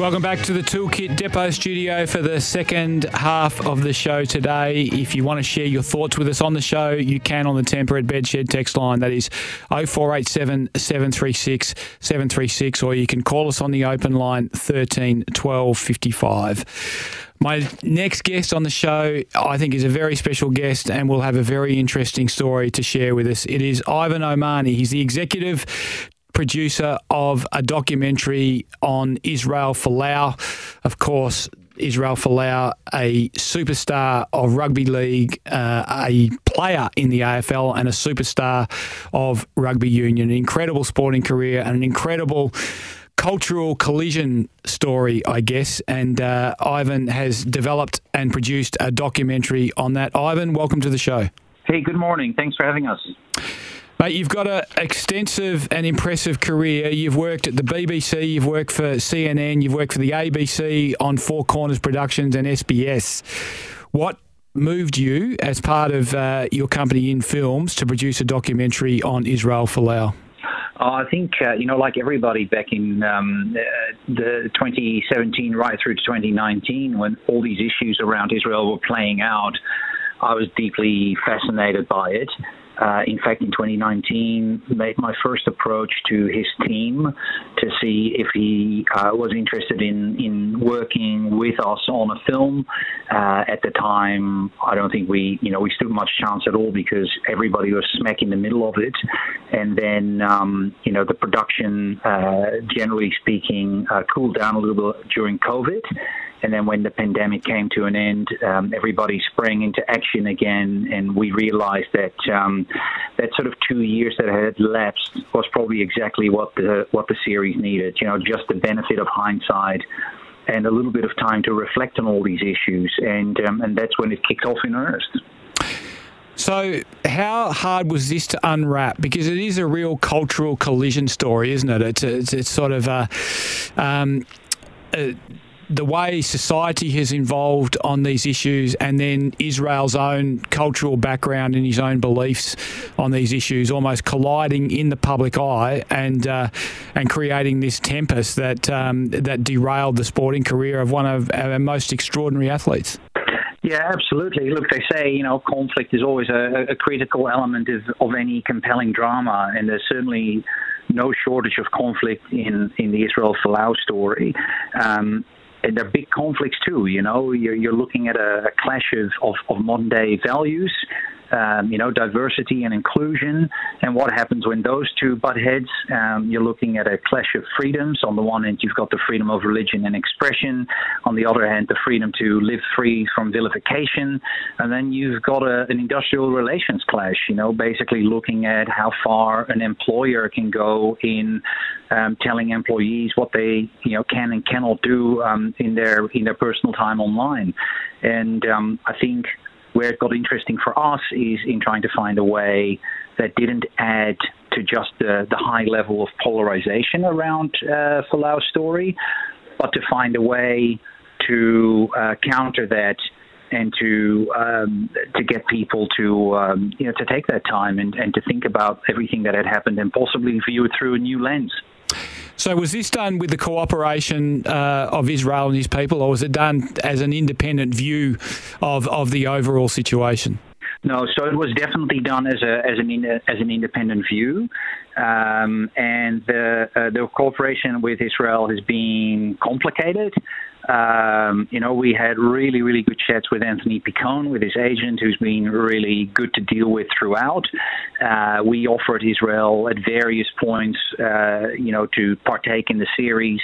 Welcome back to the Toolkit Depot studio for the second half of the show today. If you want to share your thoughts with us on the show, you can on the Temperate Bedshed text line. That is 0487 736 736, or you can call us on the open line 13 12 55. My next guest on the show, I think, is a very special guest and will have a very interesting story to share with us. It is Ivan O'Mahoney. He's the executive producer of a documentary on Israel Folau. Of course, Israel Folau, a superstar of rugby league, uh, a player in the AFL, and a superstar of rugby union. An incredible sporting career and an incredible cultural collision story, I guess. And uh, Ivan has developed and produced a documentary on that. Ivan, welcome to the show. Hey, good morning. Thanks for having us. Mate, you've got an extensive and impressive career. You've worked at the BBC, you've worked for CNN, you've worked for the ABC on Four Corners Productions and SBS. What moved you, as part of uh, your company in films, to produce a documentary on Israel Folau? Uh, I think, uh, you know, like everybody back in um, uh, the 2017 right through to 2019, when all these issues around Israel were playing out, I was deeply fascinated by it uh, in fact, in 2019, made my first approach to his team to see if he uh, was interested in, in working with us on a film. Uh, at the time, I don't think we, you know, we stood much chance at all because everybody was smack in the middle of it. And then, um, you know, the production, uh, generally speaking, uh, cooled down a little bit during COVID. And then when the pandemic came to an end, um, everybody sprang into action again, and we realized that um, that sort of two years that had lapsed was probably exactly what the what the series needed. You know, just the benefit of hindsight and a little bit of time to reflect on all these issues, and um, and that's when it kicked off in earnest. So, how hard was this to unwrap? Because it is a real cultural collision story, isn't it? It's, a, it's, it's sort of a, um, a the way society has evolved on these issues and then Israel's own cultural background and his own beliefs on these issues almost colliding in the public eye and uh, and creating this tempest that um, that derailed the sporting career of one of our most extraordinary athletes. Yeah, absolutely. Look, they say you know conflict is always a, a critical element of, of any compelling drama, and there's certainly no shortage of conflict in, in the Israel Folau story. Um, and there are big conflicts too. You know, you're, you're looking at a, a clash of, of, of modern day values um, you know, diversity and inclusion, and what happens when those two butt heads. Um, you're looking at a clash of freedoms. On the one hand, you've got the freedom of religion and expression. On the other hand, the freedom to live free from vilification. And then you've got a, an industrial relations clash. You know, basically looking at how far an employer can go in um, telling employees what they, you know, can and cannot do um, in their in their personal time online. And um, I think where it got interesting for us is in trying to find a way that didn't add to just the, the high level of polarization around uh, Folau's story, but to find a way to uh, counter that and to um, to get people to um, you know to take that time and, and to think about everything that had happened and possibly view it through a new lens. So, was this done with the cooperation uh, of Israel and his people, or was it done as an independent view of, of the overall situation? No, so it was definitely done as a as an as an independent view, um, and the uh, the cooperation with Israel has been complicated. Um, you know, we had really, really good chats with Anthony Picon, with his agent, who's been really good to deal with throughout. Uh, we offered Israel at various points, uh, you know, to partake in the series.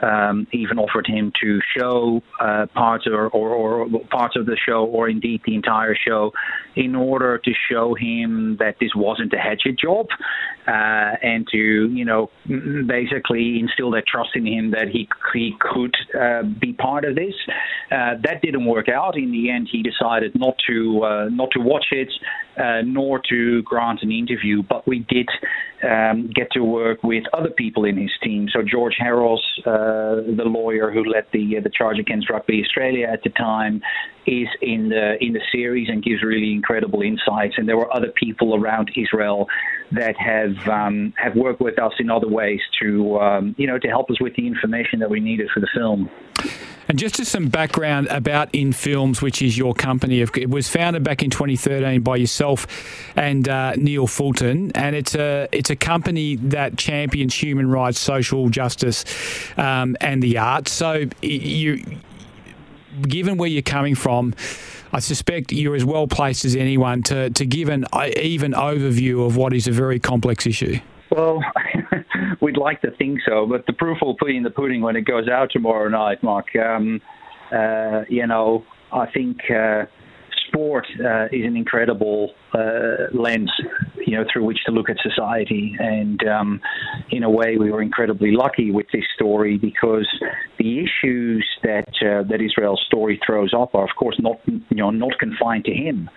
Um, even offered him to show uh, parts or, or, or, parts of the show, or indeed the entire show, in order to show him that this wasn't a hatchet job, uh, and to you know basically instill that trust in him that he he could uh, be part of this. Uh, that didn't work out. In the end, he decided not to uh, not to watch it, uh, nor to grant an interview. But we did um, get to work with other people in his team. So George Haros, uh, the lawyer who led the the charge against Rugby Australia at the time, is in the in the series and gives really incredible insights. And there were other people around Israel that have um, have worked with us in other ways to um, you know to help us with the information that we needed for the film. And just as some background about In Films, which is your company, it was founded back in 2013 by yourself and uh, Nial Fulton, and it's a it's a company that champions human rights, social justice, um, and the arts. So you, given where you're coming from. I suspect you're as well placed as anyone to, to give an even overview of what is a very complex issue. Well, we'd like to think so, but the proof will be in the pudding when it goes out tomorrow night, Mark. Um, uh, you know, I think uh, sport uh, is an incredible uh, lens, you know, through which to look at society. And um, in a way, we were incredibly lucky with this story because the issues that uh, that Israel's story throws up are, of course, not you know not confined to him.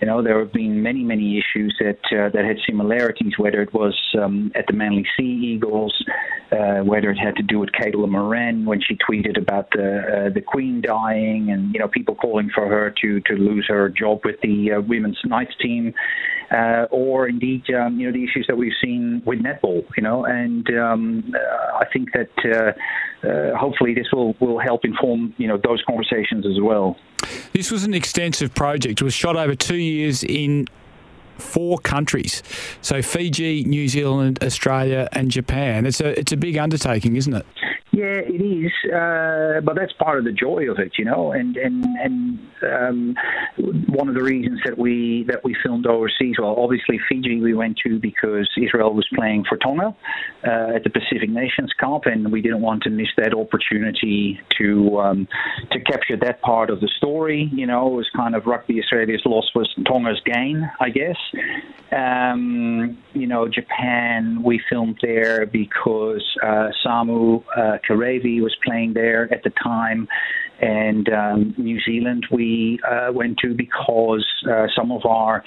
You know, there have been many, many issues that uh, that had similarities, whether it was um, at the Manly Sea Eagles, uh, whether it had to do with Caitlin Moran when she tweeted about the uh, the Queen dying, and you know, people calling for her to to lose her job with the uh, women's Knights team, uh, or indeed, um, you know, the issues that we've seen with netball. You know, and um, uh, I think that hopefully this will will help inform you know those conversations as well. This was an extensive project. It was shot over two years in four countries. So Fiji, New Zealand, Australia, and Japan. It's a it's a big undertaking, isn't it? Yeah, it is, uh, but that's part of the joy of it, you know. And and and um, one of the reasons that we that we filmed overseas, well, obviously Fiji we went to because Israel was playing for Tonga uh, at the Pacific Nations Cup, and we didn't want to miss that opportunity to um, to capture that part of the story. You know, it was kind of Rugby Australia's loss was Tonga's gain, I guess. Um, you know, Japan we filmed there because uh, Samu. Uh, Kerevi was playing there at the time, and um, New Zealand we uh, went to because uh, some of our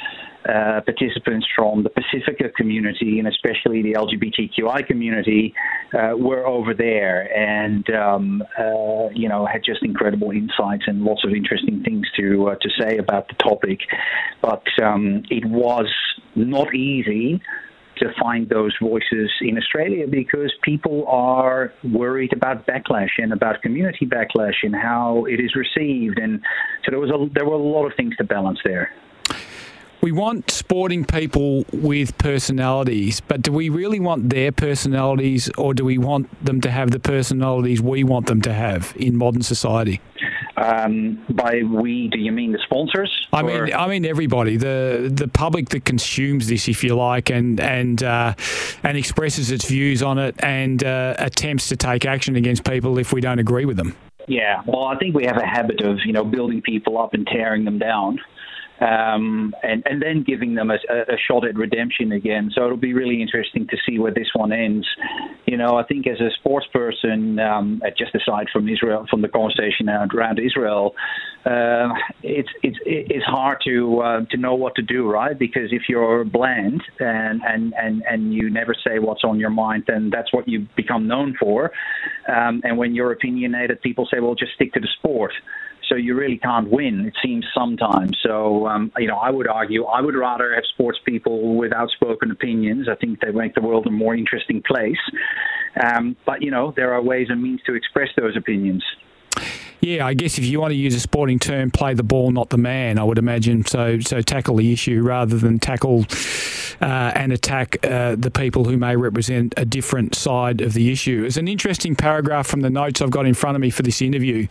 uh, participants from the Pacifica community and especially the LGBTQI community uh, were over there and um, uh, you know had just incredible insights and lots of interesting things to uh, to say about the topic. But um, it was not easy to find those voices in Australia because people are worried about backlash and about community backlash and how it is received, and so there was a, there were a lot of things to balance there. We want sporting people with personalities, but do we really want their personalities, or do we want them to have the personalities we want them to have in modern society? Um, by we, do you mean the sponsors? I or? mean, I mean everybody, the the public that consumes this, if you like, and and uh, and expresses its views on it, and uh, attempts to take action against people if we don't agree with them. Yeah, well, I think we have a habit of you know building people up and tearing them down um, and, and then giving them a, a, shot at redemption again. So it'll be really interesting to see where this one ends. You know, I think as a sports person, um, just aside from Israel, from the conversation around Israel, uh, it's it's it's hard to uh, to know what to do, right? Because if you're bland and and and and you never say what's on your mind, then that's what you become known for. Um, and when you're opinionated, people say, well, just stick to the sport so you really can't win. It seems sometimes. So um, you know, I would argue I would rather have sports people with outspoken opinions. I think they make the world a more interesting place. Um, but you know, there are ways and means to express those opinions. Yeah, I guess if you want to use a sporting term, play the ball, not the man. I would imagine. So, so tackle the issue rather than tackle and attack uh, the people who may represent a different side of the issue. It's an interesting paragraph from the notes I've got in front of me for this interview,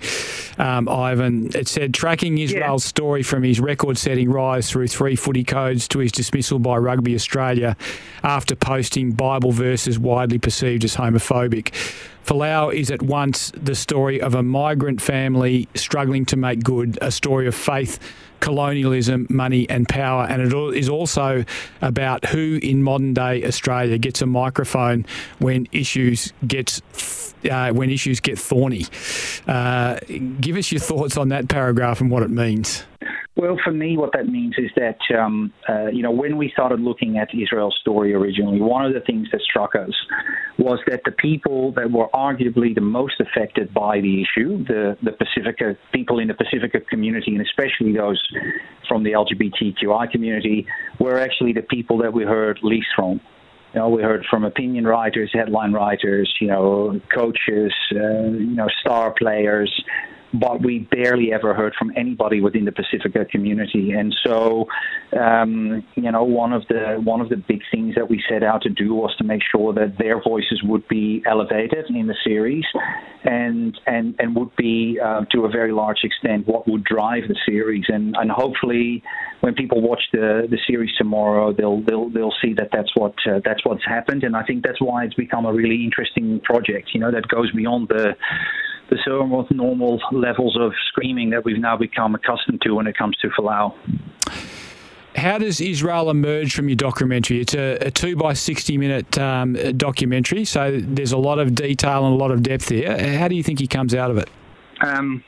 um, Ivan. It said tracking Israel's yeah. story from his record-setting rise through three footy codes to his dismissal by Rugby Australia after posting Bible verses widely perceived as homophobic. Folau is at once the story of a migrant family struggling to make good, a story of faith, colonialism, money, and power. And it is also about who in modern day Australia gets a microphone when issues gets uh, when issues get thorny. Uh, give us your thoughts on that paragraph and what it means. Well, for me, what that means is that, um, uh, you know, when we started looking at Israel's story originally, one of the things that struck us was that the people that were arguably the most affected by the issue, the, the Pacifica, people in the Pacifica community, and especially those from the LGBTQI community, were actually the people that we heard least from. You know, we heard from opinion writers, headline writers, you know, coaches, uh, you know, star players, but we barely ever heard from anybody within the Pacifica community. And so, um, you know, one of the one of the big things that we set out to do was to make sure that their voices would be elevated in the series, and and and would be uh, to a very large extent what would drive the series. And and hopefully, when people watch the the series tomorrow, they'll they'll they'll see that that's what uh, that's what's happened. And I think that's why it's become a really interesting project. You know, that goes beyond the the sort of normal levels of screaming that we've now become accustomed to when it comes to Folau. How does Israel emerge from your documentary? It's a, a two by 60 minute um, documentary, so there's a lot of detail and a lot of depth here. How do you think he comes out of it? Um,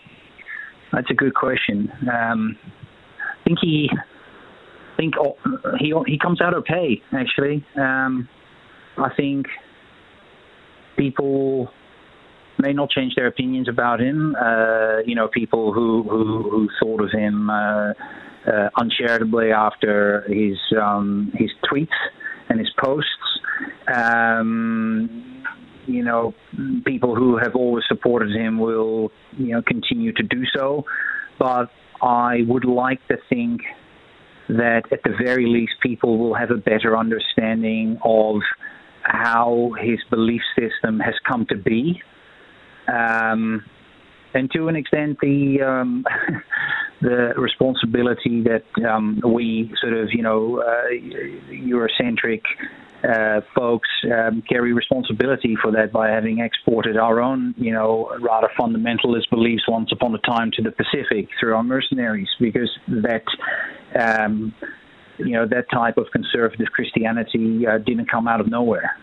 that's a good question. Um, I think he think oh, he he comes out okay actually. Um, I think people may not change their opinions about him. Uh, you know, people who, who, who thought of him uh, uh, uncharitably after his um, his tweets and his posts. Um, you know, people who have always supported him will you know continue to do so, but I would like to think that at the very least people will have a better understanding of how his belief system has come to be um, and to an extent, the um, the responsibility that um, we sort of, you know, uh, Eurocentric uh, folks um, carry responsibility for that by having exported our own, you know, rather fundamentalist beliefs once upon a time to the Pacific through our mercenaries, because that. Um, you know that type of conservative Christianity uh, didn't come out of nowhere.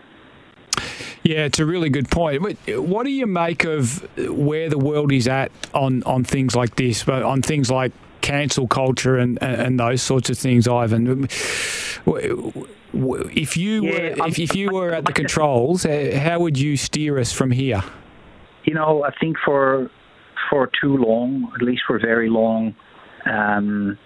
Yeah, it's a really good point. What do you make of where the world is at on, on things like this, but on things like cancel culture and, and those sorts of things, Ivan? If you yeah, were, if, if you were at the controls, how would you steer us from here? You know, I think for for too long, at least for very long, um,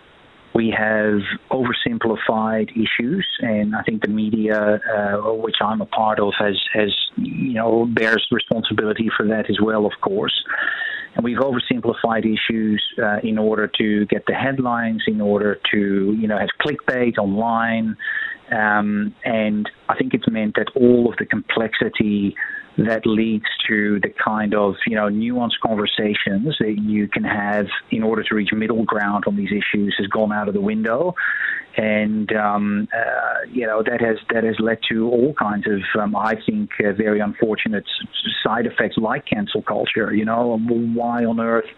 we have oversimplified issues, and I think the media, uh, which I'm a part of, has has you know bears responsibility for that as well, of course. And we've oversimplified issues uh, in order to get the headlines, in order to you know have clickbait online, um, and I think it's meant that all of the complexity that leads to the kind of you know nuanced conversations that you can have in order to reach middle ground on these issues has gone out of the window, and um, uh, you know that has that has led to all kinds of um, I think uh, very unfortunate side effects like cancel culture. You know why on earth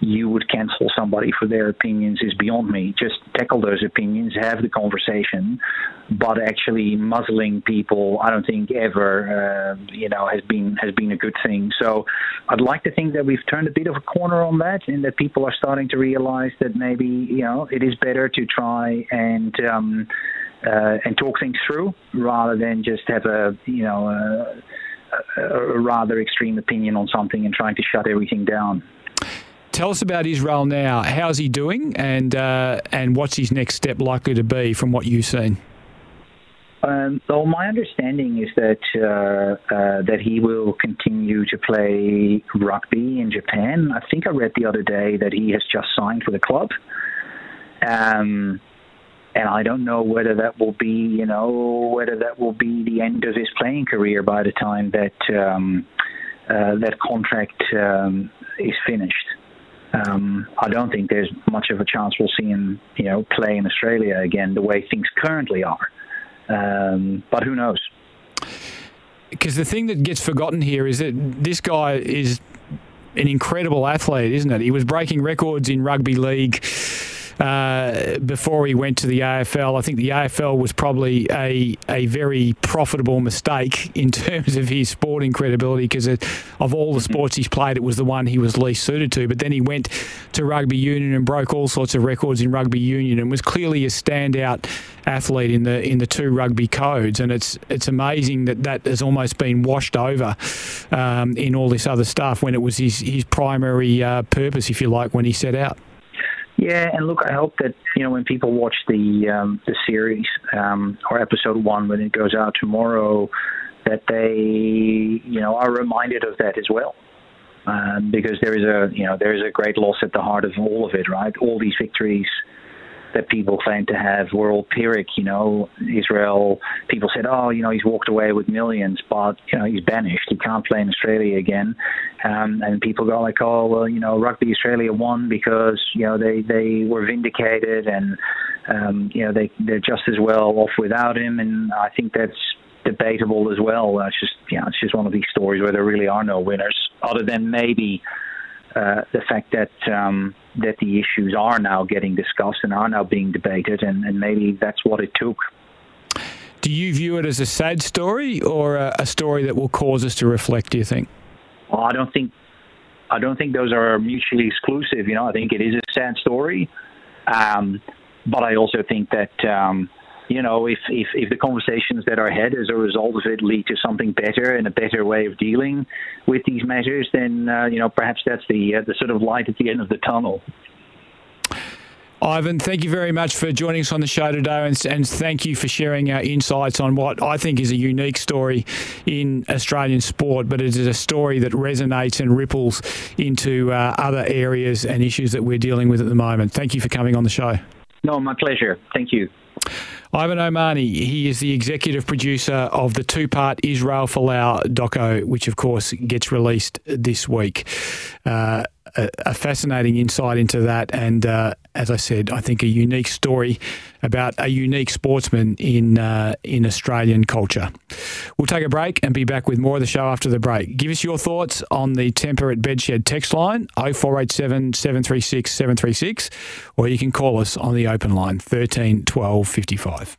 you would cancel somebody for their opinions is beyond me. Just tackle those opinions, have the conversation, but actually muzzling people, I don't think ever, uh, you know, has been has been a good thing. So I'd like to think that we've turned a bit of a corner on that, and that people are starting to realize that maybe you know it is better to try and. Um, uh, and talk things through rather than just have a you know a, a rather extreme opinion on something and trying to shut everything down. Tell us about Israel now. How's he doing, and uh, and what's his next step likely to be from what you've seen? Um, well, my understanding is that uh, uh, that he will continue to play rugby in Japan. I think I read the other day that he has just signed for the club. Um, and I don't know whether that will be, you know, whether that will be the end of his playing career by the time that um, uh, that contract um, is finished. Um, I don't think there's much of a chance we'll see him, you know, play in Australia again the way things currently are. Um, but who knows? Because the thing that gets forgotten here is that this guy is an incredible athlete, isn't it? He was breaking records in rugby league uh, before he went to the AFL. I think the AFL was probably a, a very profitable mistake in terms of his sporting credibility because of all the mm-hmm. sports he's played, it was the one he was least suited to. But then he went to rugby union and broke all sorts of records in rugby union and was clearly a standout athlete in the in the two rugby codes. And it's it's amazing that that has almost been washed over um, in all this other stuff when it was his his primary uh, purpose, if you like, when he set out. Yeah, and look, I hope that you know when people watch the um, the series um, or episode one when it goes out tomorrow, that they you know are reminded of that as well, um, because there is a you know there is a great loss at the heart of all of it, right? All these victories that people claim to have were all Pyrrhic. You know, Israel. People said, "Oh, you know, he's walked away with millions, but you know, he's banished. He can't play in Australia again." Um, and people go like, "Oh, well, you know, Rugby Australia won because you know they they were vindicated, and um, you know they they're just as well off without him." And I think that's debatable as well. It's just you know, it's just one of these stories where there really are no winners, other than maybe uh, the fact that um, that the issues are now getting discussed and are now being debated, and, and maybe that's what it took. Do you view it as a sad story or a, a story that will cause us to reflect? Do you think? Well, I don't think I don't think those are mutually exclusive. You know, I think it is a sad story, um, but I also think that um, you know, if, if, if the conversations that are had as a result of it lead to something better and a better way of dealing with these measures, then, uh, you know, perhaps that's the, uh, the sort of light at the end of the tunnel. Ivan, thank you very much for joining us on the show today and, and, thank you for sharing our insights on what I think is a unique story in Australian sport, but it is a story that resonates and ripples into uh, other areas and issues that we're dealing with at the moment. Thank you for coming on the show. No, my pleasure. Thank you. Ivan O'Mahoney, he is the executive producer of the two part Israel Folau doco, which of course gets released this week. Uh, a, a, fascinating insight into that, and uh, as I said, I think a unique story about a unique sportsman in uh, in Australian culture. We'll take a break and be back with more of the show after the break. Give us your thoughts on the temperate at Bedshed text line 0487 736 736, or you can call us on the open line 13 12 55.